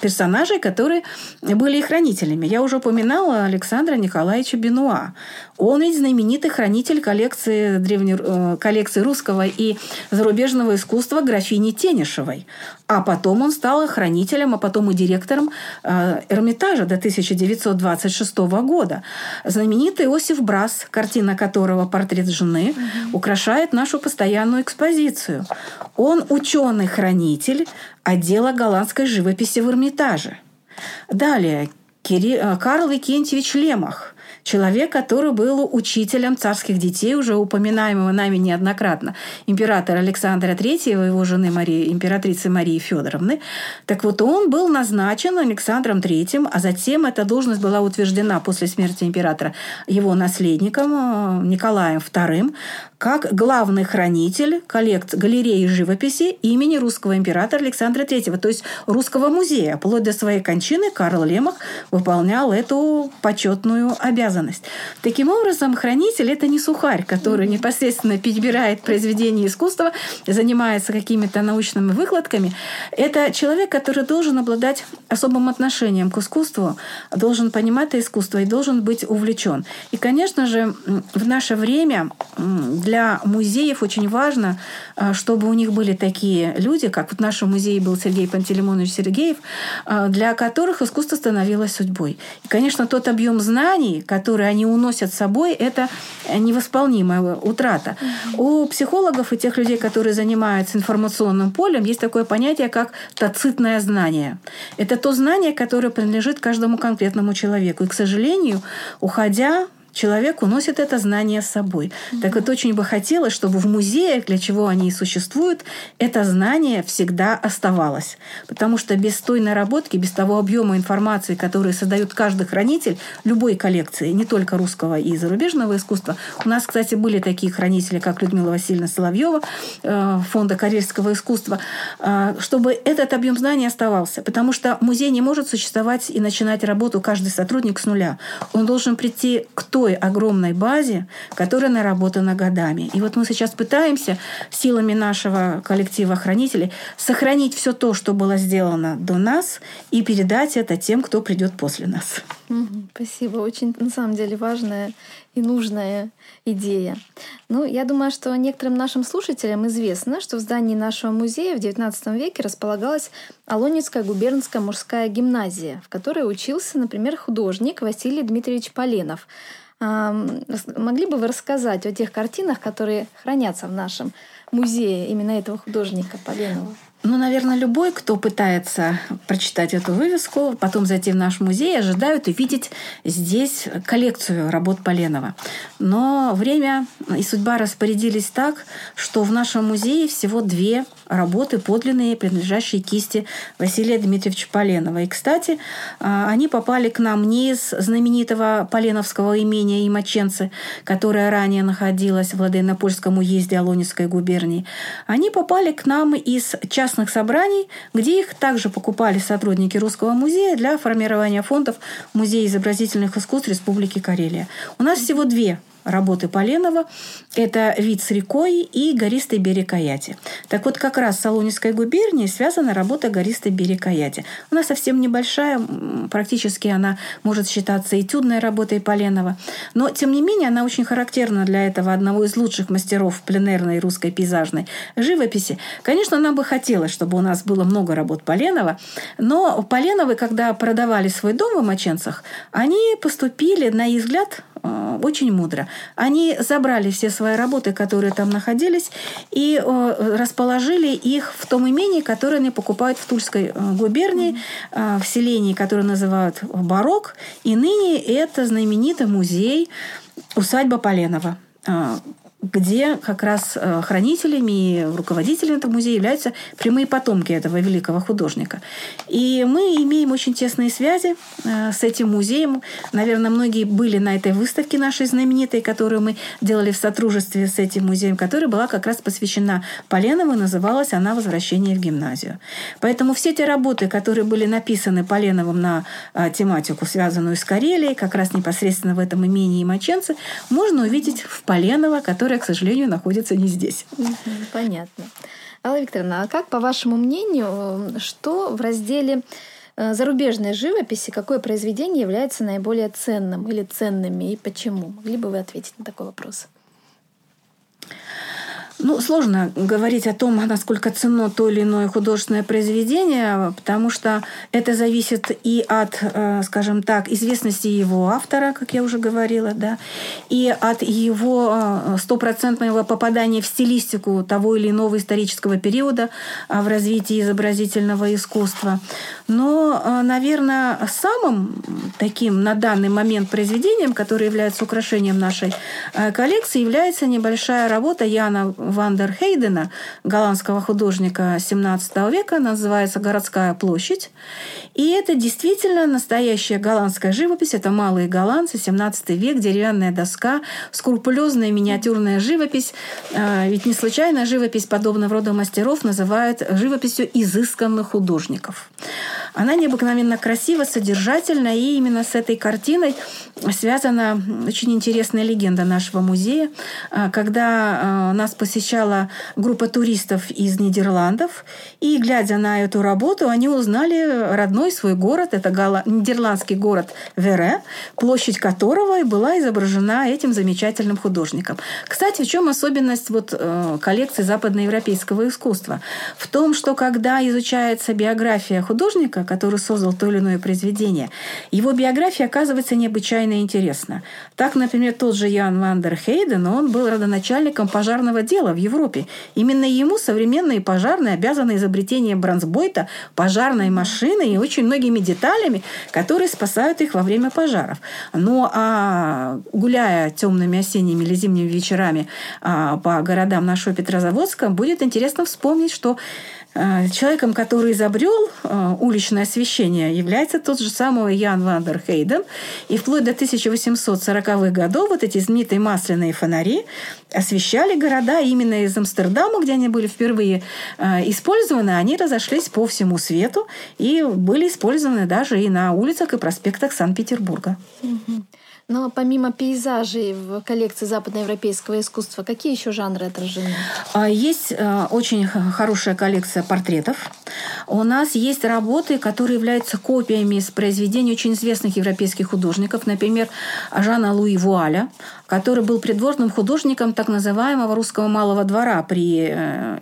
персонажей, которые были хранителями. Я уже упоминала Александра Николаевича Бенуа. Он ведь знаменитый хранитель коллекции, древне... Э, коллекции русского и зарубежного искусства графини Тенишевой. А потом он стал хранителем, а потом и директором э, Эрмитажа до 1926 года. Знаменитый Иосиф Брас, картина которого «Портрет жены», украшает нашу постоянную экспозицию. Он ученый-хранитель отдела голландской живописи в Эрмитаже. Далее Кири... Э, Карл Викентьевич Лемах – человек, который был учителем царских детей, уже упоминаемого нами неоднократно, императора Александра III, его жены Марии, императрицы Марии Федоровны. Так вот, он был назначен Александром III, а затем эта должность была утверждена после смерти императора его наследником э, Николаем II, как главный хранитель коллект галереи живописи имени русского императора Александра III, то есть русского музея. Вплоть до своей кончины Карл Лемах выполнял эту почетную обязанность. Таким образом, хранитель – это не сухарь, который непосредственно перебирает произведения искусства, занимается какими-то научными выкладками. Это человек, который должен обладать особым отношением к искусству, должен понимать это искусство и должен быть увлечен. И, конечно же, в наше время для музеев очень важно, э, чтобы у них были такие люди, как вот в нашем музее был Сергей Пантелеймонович Сергеев, э, для которых искусство становилось судьбой. И, конечно, тот объем знаний, который они уносят с собой, это невосполнимая утрата. У психологов и тех людей, которые занимаются информационным полем, есть такое понятие, как тацитное знание. Это то знание, которое принадлежит каждому конкретному человеку. И, к сожалению, уходя человек уносит это знание с собой. Mm-hmm. Так вот, очень бы хотелось, чтобы в музеях, для чего они и существуют, это знание всегда оставалось. Потому что без той наработки, без того объема информации, который создает каждый хранитель любой коллекции, не только русского и зарубежного искусства. У нас, кстати, были такие хранители, как Людмила Васильевна Соловьева, э, фонда карельского искусства, э, чтобы этот объем знаний оставался. Потому что музей не может существовать и начинать работу каждый сотрудник с нуля. Он должен прийти к той огромной базе, которая наработана годами. И вот мы сейчас пытаемся силами нашего коллектива хранителей сохранить все то, что было сделано до нас, и передать это тем, кто придет после нас. Спасибо. Очень, на самом деле, важная и нужная идея. Ну, я думаю, что некоторым нашим слушателям известно, что в здании нашего музея в XIX веке располагалась Алонецкая губернская мужская гимназия, в которой учился, например, художник Василий Дмитриевич Поленов. Могли бы вы рассказать о тех картинах, которые хранятся в нашем музее именно этого художника Поленова? Ну, наверное, любой, кто пытается прочитать эту вывеску, потом зайти в наш музей, ожидают увидеть здесь коллекцию работ Поленова. Но время и судьба распорядились так, что в нашем музее всего две работы подлинные, принадлежащие кисти Василия Дмитриевича Поленова. И, кстати, а, они попали к нам не из знаменитого Поленовского имения Имаченцы, которое ранее находилось в Ладейно-Польском уезде Алонецкой губернии. Они попали к нам из частных собраний, где их также покупали сотрудники Русского музея для формирования фондов Музея изобразительных искусств Республики Карелия. У нас всего две работы Поленова. Это вид с рекой и гористый берег Аяти. Так вот, как раз с Солонецкой губернией связана работа гористый берег Аяти. Она совсем небольшая, практически она может считаться этюдной работой Поленова. Но, тем не менее, она очень характерна для этого одного из лучших мастеров пленерной русской пейзажной живописи. Конечно, нам бы хотелось, чтобы у нас было много работ Поленова, но Поленовы, когда продавали свой дом в Маченцах, они поступили, на их взгляд, очень мудро. Они забрали все свои работы, которые там находились, и э, расположили их в том имении, которое они покупают в Тульской э, губернии, в селении, которое называют Барок. И ныне это знаменитый музей усадьба Поленова где как раз э, хранителями и руководителями этого музея являются прямые потомки этого великого художника. И мы имеем очень тесные связи э, с этим музеем. Наверное, многие были на этой выставке нашей знаменитой, которую мы делали в сотрудничестве с этим музеем, которая была как раз посвящена Поленову, называлась она «Возвращение в гимназию». Поэтому все те работы, которые были написаны Поленовым на э, тематику, связанную с Карелией, как раз непосредственно в этом имении Маченцы, можно увидеть в Поленово, который которая, к сожалению, находится не здесь. Понятно. Алла Викторовна, а как, по вашему мнению, что в разделе э, зарубежной живописи, какое произведение является наиболее ценным или ценными и почему? Могли бы вы ответить на такой вопрос? Ну, сложно говорить о том, насколько ценно то или иное художественное произведение, потому что это зависит и от, э, скажем так, известности его автора, как я уже говорила, да, и от его э, стопроцентного попадания в стилистику того или иного исторического периода э, в развитии изобразительного искусства. Но, наверное, самым таким на данный момент произведением, которое является украшением нашей коллекции, является небольшая работа Яна Вандер Хейдена, голландского художника 17 века, называется «Городская площадь». И это действительно настоящая голландская живопись. Это малые голландцы, 17 век, деревянная доска, скрупулезная миниатюрная живопись. А, ведь не случайно живопись подобного рода мастеров называют живописью изысканных художников. Она необыкновенно красива, содержательна, и именно с этой картиной связана очень интересная легенда нашего музея. А, когда а, нас посещала группа туристов из Нидерландов, и, глядя на эту работу, они узнали родной свой город. Это нидерландский город Вере, площадь которого и была изображена этим замечательным художником. Кстати, в чем особенность вот, э, коллекции западноевропейского искусства? В том, что когда изучается биография художника, который создал то или иное произведение, его биография оказывается необычайно интересна. Так, например, тот же Ян Вандер Хейден, он был родоначальником пожарного дела в Европе. Именно ему современные пожарные обязаны изобретением бронзбойта, пожарной машины и очень многими деталями, которые спасают их во время пожаров. Ну, а гуляя темными осенними или зимними вечерами а, по городам нашего Петрозаводска, будет интересно вспомнить, что человеком, который изобрел э, уличное освещение, является тот же самый Ян Вандер Хейден. И вплоть до 1840-х годов вот эти знаменитые масляные фонари освещали города именно из Амстердама, где они были впервые э, использованы, они разошлись по всему свету и были использованы даже и на улицах и проспектах Санкт-Петербурга. Угу. Но помимо пейзажей в коллекции западноевропейского искусства, какие еще жанры отражены? А, есть э, очень хорошая коллекция портретов. У нас есть работы, которые являются копиями из произведений очень известных европейских художников. Например, Жана Луи Вуаля, который был придворным художником так называемого русского малого двора при э,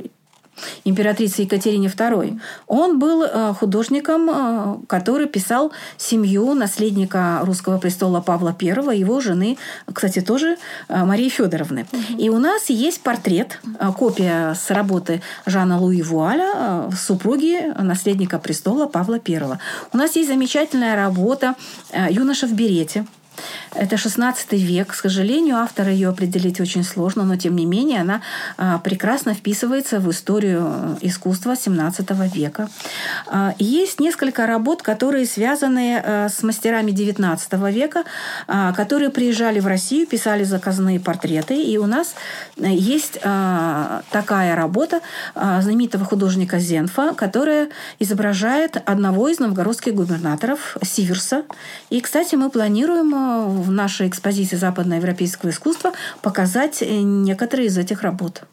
императрице Екатерине II. Он был э, художником, э, который писал семью наследника русского престола Павла I, его жены, кстати, тоже э, Марии Федоровны. Угу. И у нас есть портрет, копия с работы Жана Луи Вуаля, супруги наследника престола Павла I. У нас есть замечательная работа «Юноша в берете», это 16 век. К сожалению, автора ее определить очень сложно, но тем не менее она а, прекрасно вписывается в историю э, искусства 17 века. А, есть несколько работ, которые связаны э, с мастерами 19 века, а, которые приезжали в Россию, писали заказные портреты. И у нас э, есть такая работа знаменитого художника Зенфа, которая изображает одного из новгородских губернаторов Сиверса. И, кстати, мы планируем в нашей экспозиции западноевропейского искусства показать э, некоторые из этих работ.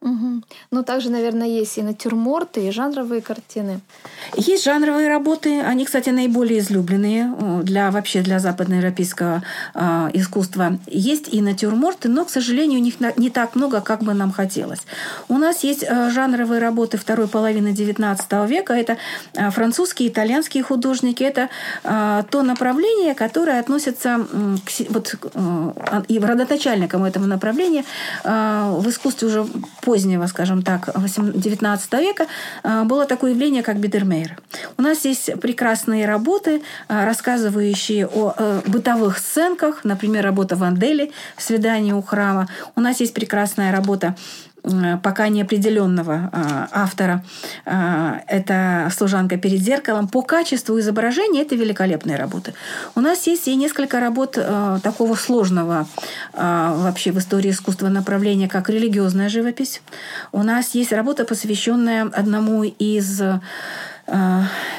Угу. Ну, также, наверное, есть и натюрморты, и жанровые картины. Есть жанровые работы. Они, кстати, наиболее излюбленные э, для, вообще для западноевропейского э, искусства. Есть и натюрморты, но, к сожалению, у них не так много, как бы нам хотелось. У нас есть э, жанровые работы второй половины XIX века. Это э, французские, итальянские художники. Это э, то направление, которое относится к, вот, э, и родоначальникам этого направления э, в искусстве уже позднего, скажем так, 19 века э, было такое явление, как Бидермейр. У нас есть прекрасные работы, э, рассказывающие о э, бытовых сценках, например, работа Вандели «Свидание у храма». У нас есть прекрасная работа пока неопределенного э, автора. Э, это «Служанка перед зеркалом». По качеству изображения это великолепные работы. У нас есть и несколько работ такого сложного вообще в истории искусства направления, как религиозная живопись. У нас есть работа, посвященная одному из Э,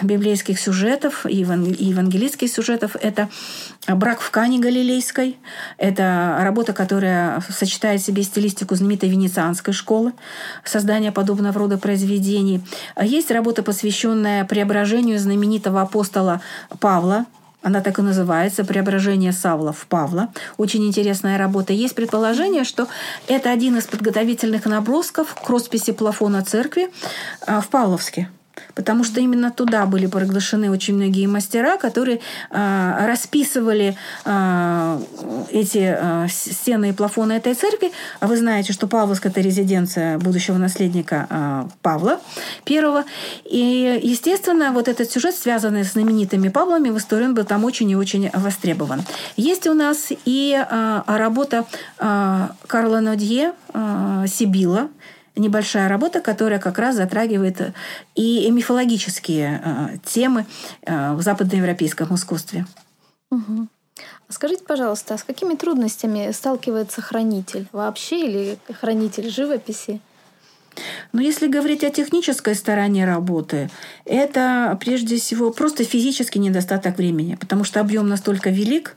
библейских сюжетов и евангелийских сюжетов. Это «Брак в Кане Галилейской». Это работа, которая сочетает в себе стилистику знаменитой венецианской школы, создания подобного рода произведений. Есть работа, посвященная преображению знаменитого апостола Павла, она так и называется «Преображение Савла в Павла». Очень интересная работа. Есть предположение, что это один из подготовительных набросков к росписи плафона церкви э, в Павловске потому что именно туда были приглашены очень многие мастера, которые э, расписывали э, эти э, стены и плафоны этой церкви. А вы знаете, что Павловск – это резиденция будущего наследника э, Павла I. И, естественно, вот этот сюжет, связанный с знаменитыми Павлами, в истории он был там очень и очень востребован. Есть у нас и э, работа э, Карла Нодье э, «Сибила», небольшая работа, которая как раз затрагивает и мифологические э, темы э, в западноевропейском искусстве. Угу. Скажите, пожалуйста, а с какими трудностями сталкивается хранитель вообще или хранитель живописи? Но если говорить о технической стороне работы, это прежде всего просто физический недостаток времени, потому что объем настолько велик,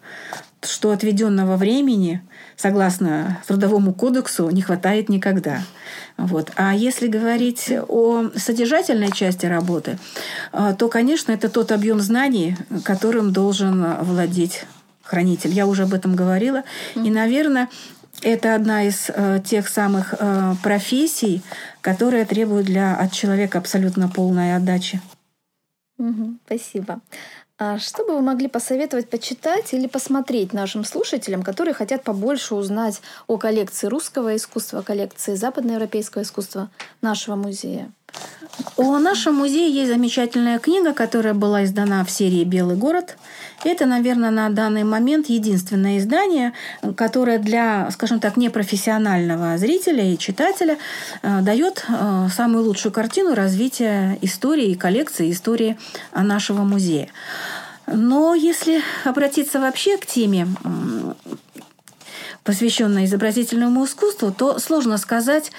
что отведенного времени, согласно Трудовому кодексу, не хватает никогда. Вот. А если говорить о содержательной части работы, э, то, конечно, это тот объем знаний, которым должен владеть хранитель. Я уже об этом говорила. И, наверное, это одна из э, тех самых э, профессий, которая требует для, от человека абсолютно полной отдачи. Угу, спасибо. А что бы вы могли посоветовать почитать или посмотреть нашим слушателям, которые хотят побольше узнать о коллекции русского искусства, коллекции западноевропейского искусства нашего музея? У нашем музее есть замечательная книга, которая была издана в серии «Белый город». Это, наверное, на данный момент единственное издание, которое для, скажем так, непрофессионального зрителя и читателя э, дает э, самую лучшую картину развития истории коллекции истории нашего музея. Но если обратиться вообще к теме посвященной изобразительному искусству, то сложно сказать,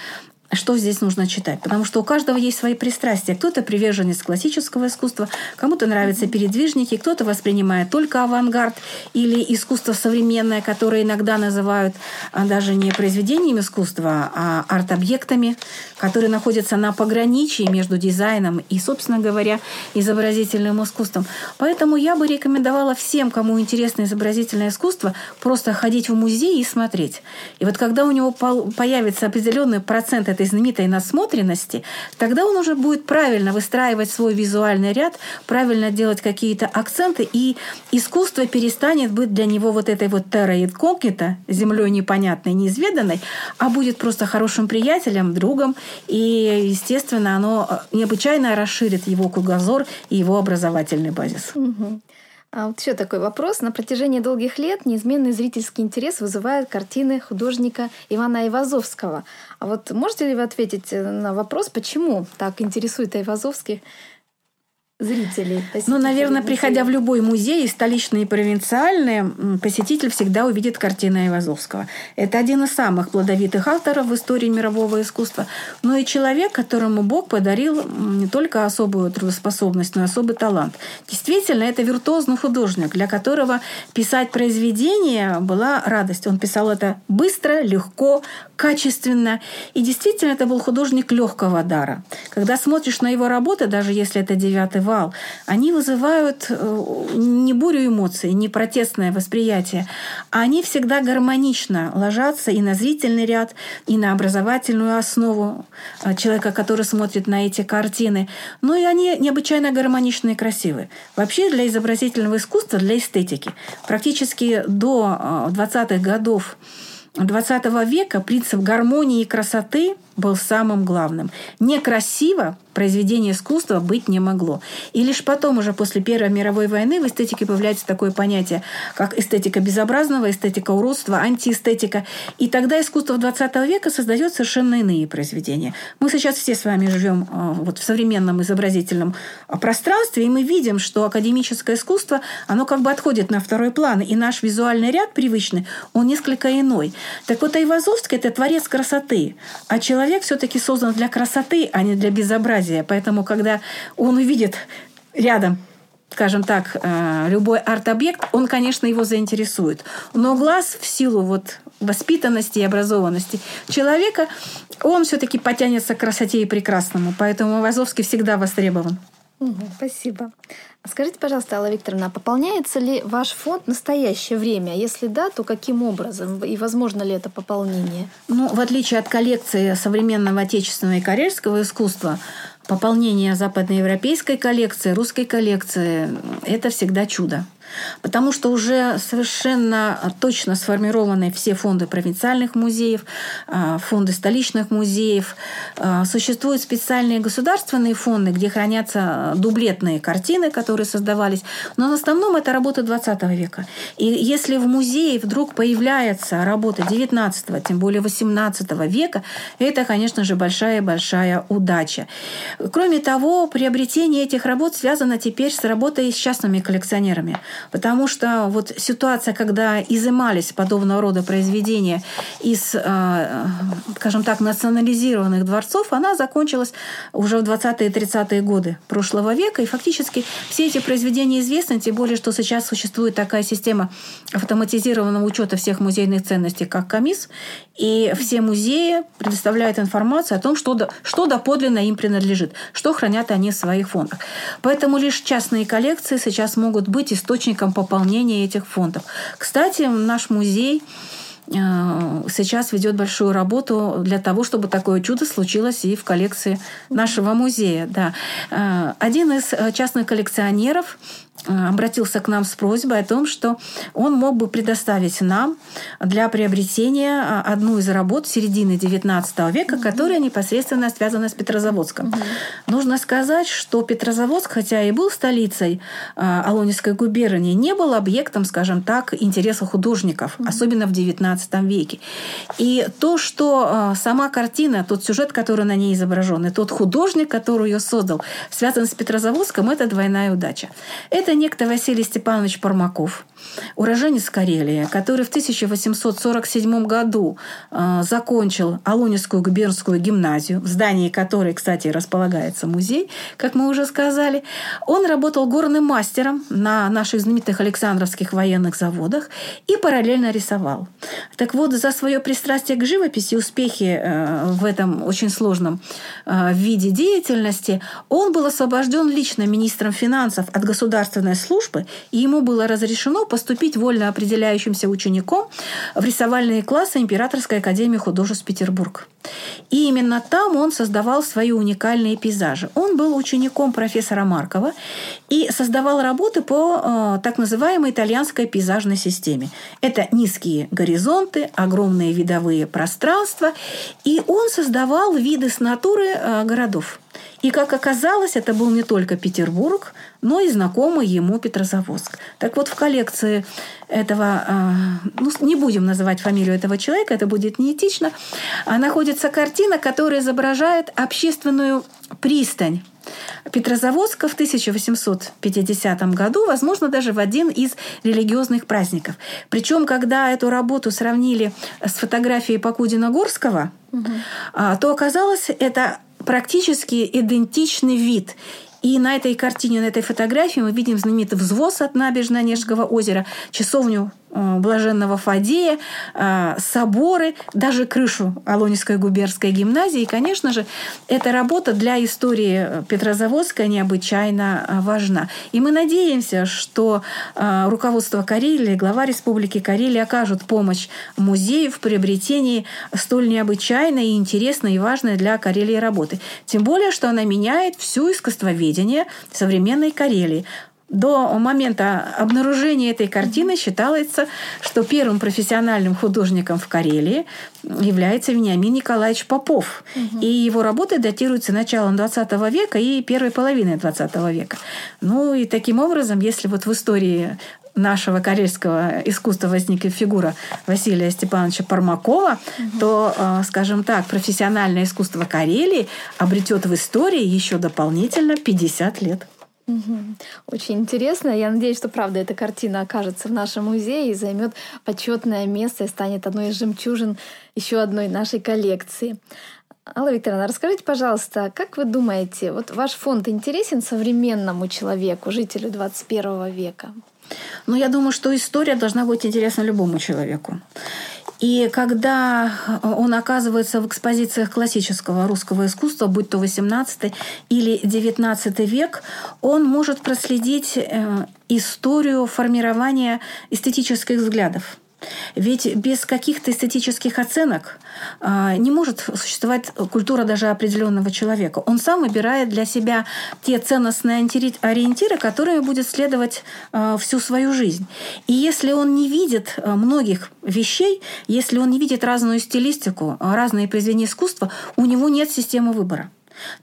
что здесь нужно читать. Потому что у каждого есть свои пристрастия. Кто-то приверженец классического искусства, кому-то нравятся передвижники, кто-то воспринимает только авангард или искусство современное, которое иногда называют а, даже не произведением искусства, а арт-объектами, которые находятся на пограничии между дизайном и, собственно говоря, изобразительным искусством. Поэтому я бы рекомендовала всем, кому интересно изобразительное искусство, просто ходить в музей и смотреть. И вот когда у него появится определенный процент этой знаменитой насмотренности, тогда он уже будет правильно выстраивать свой визуальный ряд, правильно делать какие-то акценты, и искусство перестанет быть для него вот этой вот терра инкогнита, землей непонятной, неизведанной, а будет просто хорошим приятелем, другом, и, естественно, оно необычайно расширит его кругозор и его образовательный базис. Угу. А вот еще такой вопрос. На протяжении долгих лет неизменный зрительский интерес вызывают картины художника Ивана Айвазовского. А вот можете ли вы ответить на вопрос, почему так интересует Айвазовский зрителей. Ну, наверное, музея. приходя в любой музей, столичный и провинциальный, посетитель всегда увидит картины Айвазовского. Это один из самых плодовитых авторов в истории мирового искусства, но и человек, которому Бог подарил не только особую трудоспособность, но и особый талант. Действительно, это виртуозный художник, для которого писать произведение была радость. Он писал это быстро, легко, качественно. И действительно, это был художник легкого дара. Когда смотришь на его работы, даже если это девятый вал, они вызывают э, не бурю эмоций, не протестное восприятие, а они всегда гармонично ложатся и на зрительный ряд, и на образовательную основу э, человека, который смотрит на эти картины. Но и они необычайно гармоничны и красивы. Вообще для изобразительного искусства, для эстетики, практически до 20-х э, годов XX века принцип гармонии и красоты был самым главным. Некрасиво произведение искусства быть не могло. И лишь потом, уже после Первой мировой войны, в эстетике появляется такое понятие, как эстетика безобразного, эстетика уродства, антиэстетика. И тогда искусство 20 века создает совершенно иные произведения. Мы сейчас все с вами живем а, вот в современном изобразительном а, пространстве, и мы видим, что академическое искусство, оно как бы отходит на второй план, и наш визуальный ряд привычный, он несколько иной. Так вот, Айвазовский – это творец красоты, а человек все-таки создан для красоты, а не для безобразия. Поэтому, когда он увидит рядом скажем так, э, любой арт-объект, он, конечно, его заинтересует. Но глаз в силу вот воспитанности и образованности человека, он все-таки потянется к красоте и прекрасному. Поэтому Вазовский всегда востребован. Спасибо. Скажите, пожалуйста, Алла Викторовна, пополняется ли ваш фонд в настоящее время? Если да, то каким образом? И возможно ли это пополнение? Ну, в отличие от коллекции современного отечественного и карельского искусства, пополнение западноевропейской коллекции, русской коллекции – это всегда чудо потому что уже совершенно точно сформированы все фонды провинциальных музеев, а, фонды столичных музеев. А, существуют специальные государственные фонды, где хранятся дублетные картины, которые создавались, но в основном это работа 20 века. И если в музее вдруг появляется работа 19 тем более 18 века, это, конечно же, большая-большая удача. Кроме того, приобретение этих работ связано теперь с работой с частными коллекционерами. Потому что вот ситуация, когда изымались подобного рода произведения из, э, скажем так, национализированных дворцов, она закончилась уже в 20-е и 30-е годы прошлого века. И фактически все эти произведения известны, тем более, что сейчас существует такая система автоматизированного учета всех музейных ценностей, как КАМИС. И все музеи предоставляют информацию о том, что, что доподлинно им принадлежит, что хранят они в своих фондах. Поэтому лишь частные коллекции сейчас могут быть источником пополнения этих фондов. Кстати, наш музей э, сейчас ведет большую работу для того, чтобы такое чудо случилось и в коллекции нашего музея. Да. Один из частных коллекционеров Э, обратился к нам с просьбой о том, что он мог бы предоставить нам для приобретения э, одну из работ середины XIX века, которая непосредственно связана с Петрозаводском. Угу. Нужно сказать, что Петрозаводск, хотя и был столицей э, Алонинской губернии, не был объектом, скажем так, интереса художников, угу. особенно в XIX веке. И то, что сама картина, тот сюжет, который на ней изображен, и тот художник, который ее создал, связан с Петрозаводском, это двойная удача. Это некто Василий Степанович Пармаков, уроженец Карелии, который в 1847 году э, закончил Алунинскую губернскую гимназию, в здании которой, кстати, располагается музей, как мы уже сказали. Он работал горным мастером на наших знаменитых Александровских военных заводах и параллельно рисовал. Так вот, за свое пристрастие к живописи, успехи э, в этом очень сложном э, виде деятельности, он был освобожден лично министром финансов от государственной службы, и ему было разрешено поступить вольно определяющимся учеником в рисовальные классы Императорской академии художеств Петербург. И именно там он создавал свои уникальные пейзажи. Он был учеником профессора Маркова и создавал работы по э, так называемой итальянской пейзажной системе. Это низкие горизонты, огромные видовые пространства, и он создавал виды с натуры э, городов. И, как оказалось, это был не только Петербург, но и знакомый ему Петрозаводск. Так вот, в коллекции этого, а, ну, не будем называть фамилию этого человека, это будет неэтично, а, находится картина, которая изображает общественную пристань Петрозаводска в 1850 году, возможно, даже в один из религиозных праздников. Причем, когда эту работу сравнили с фотографией Покудина-Горского, угу. то оказалось, это практически идентичный вид. И на этой картине, на этой фотографии мы видим знаменитый взвоз от набережной Онежского озера, часовню блаженного Фадея, э, соборы, даже крышу Алонинской губернской гимназии. И, конечно же, эта работа для истории Петрозаводска необычайно э, важна. И мы надеемся, что руководство Карелии, глава Республики Карелия окажут помощь музею в приобретении столь необычайной и интересной и важной для Карелии работы. Тем более, что она меняет всю искусствоведение современной Карелии до момента обнаружения этой картины считается, что первым профессиональным художником в Карелии является Вениамин Николаевич Попов. Угу. И его работы датируются началом XX века и первой половиной XX века. Ну и таким образом, если вот в истории нашего карельского искусства возникла фигура Василия Степановича Пармакова, угу. то, э, скажем так, профессиональное искусство Карелии обретет в истории еще дополнительно 50 лет. Очень интересно. Я надеюсь, что правда эта картина окажется в нашем музее и займет почетное место и станет одной из жемчужин еще одной нашей коллекции. Алла Викторовна, расскажите, пожалуйста, как вы думаете, вот ваш фонд интересен современному человеку, жителю 21 века? Ну, я думаю, что история должна быть интересна любому человеку. И когда э, он оказывается в экспозициях классического русского искусства, будь то 18 или 19 век, он может проследить э, историю формирования эстетических взглядов. Ведь без каких-то эстетических оценок а, не может существовать культура даже определенного человека. Он сам выбирает для себя те ценностные ориентиры, которые будет следовать а, всю свою жизнь. И если он не видит а, многих вещей, если он не видит разную стилистику, разные произведения искусства, у него нет системы выбора.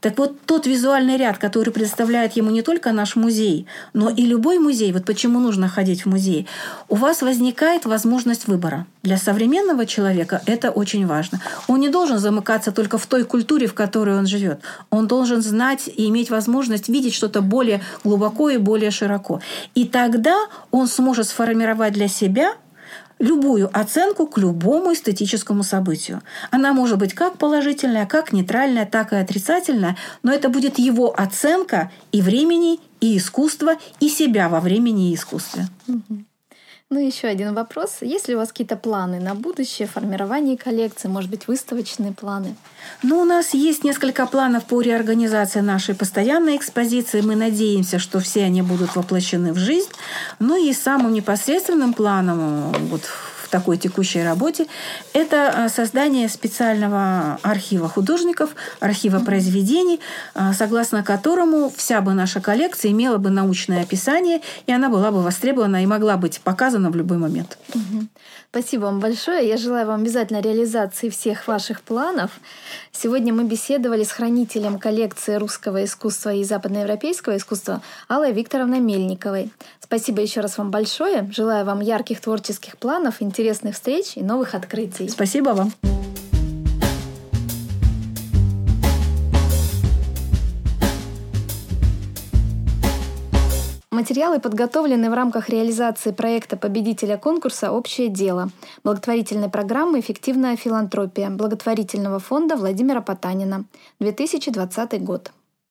Так вот, тот визуальный ряд, который предоставляет ему не только наш музей, но и любой музей, вот почему нужно ходить в музей, у вас возникает возможность выбора. Для современного человека это очень важно. Он не должен замыкаться только в той культуре, в которой он живет. Он должен знать и иметь возможность видеть что-то более глубоко и более широко. И тогда он сможет сформировать для себя любую оценку к любому эстетическому событию. Она может быть как положительная, как нейтральная, так и отрицательная, но это будет его оценка и времени, и искусства, и себя во времени и искусстве. Ну, еще один вопрос. Есть ли у вас какие-то планы на будущее, формирование коллекции, может быть, выставочные планы? Ну, у нас есть несколько планов по реорганизации нашей постоянной экспозиции. Мы надеемся, что все они будут воплощены в жизнь. Ну и самым непосредственным планом вот, такой текущей работе, это создание специального архива художников, архива произведений, согласно которому вся бы наша коллекция имела бы научное описание, и она была бы востребована и могла быть показана в любой момент. Угу. Спасибо вам большое. Я желаю вам обязательно реализации всех ваших планов. Сегодня мы беседовали с хранителем коллекции русского искусства и западноевропейского искусства Аллой Викторовной Мельниковой. Спасибо еще раз вам большое. Желаю вам ярких творческих планов, интересных встреч и новых открытий. Спасибо вам. Материалы подготовлены в рамках реализации проекта победителя конкурса «Общее дело» благотворительной программы «Эффективная филантропия» благотворительного фонда Владимира Потанина, 2020 год.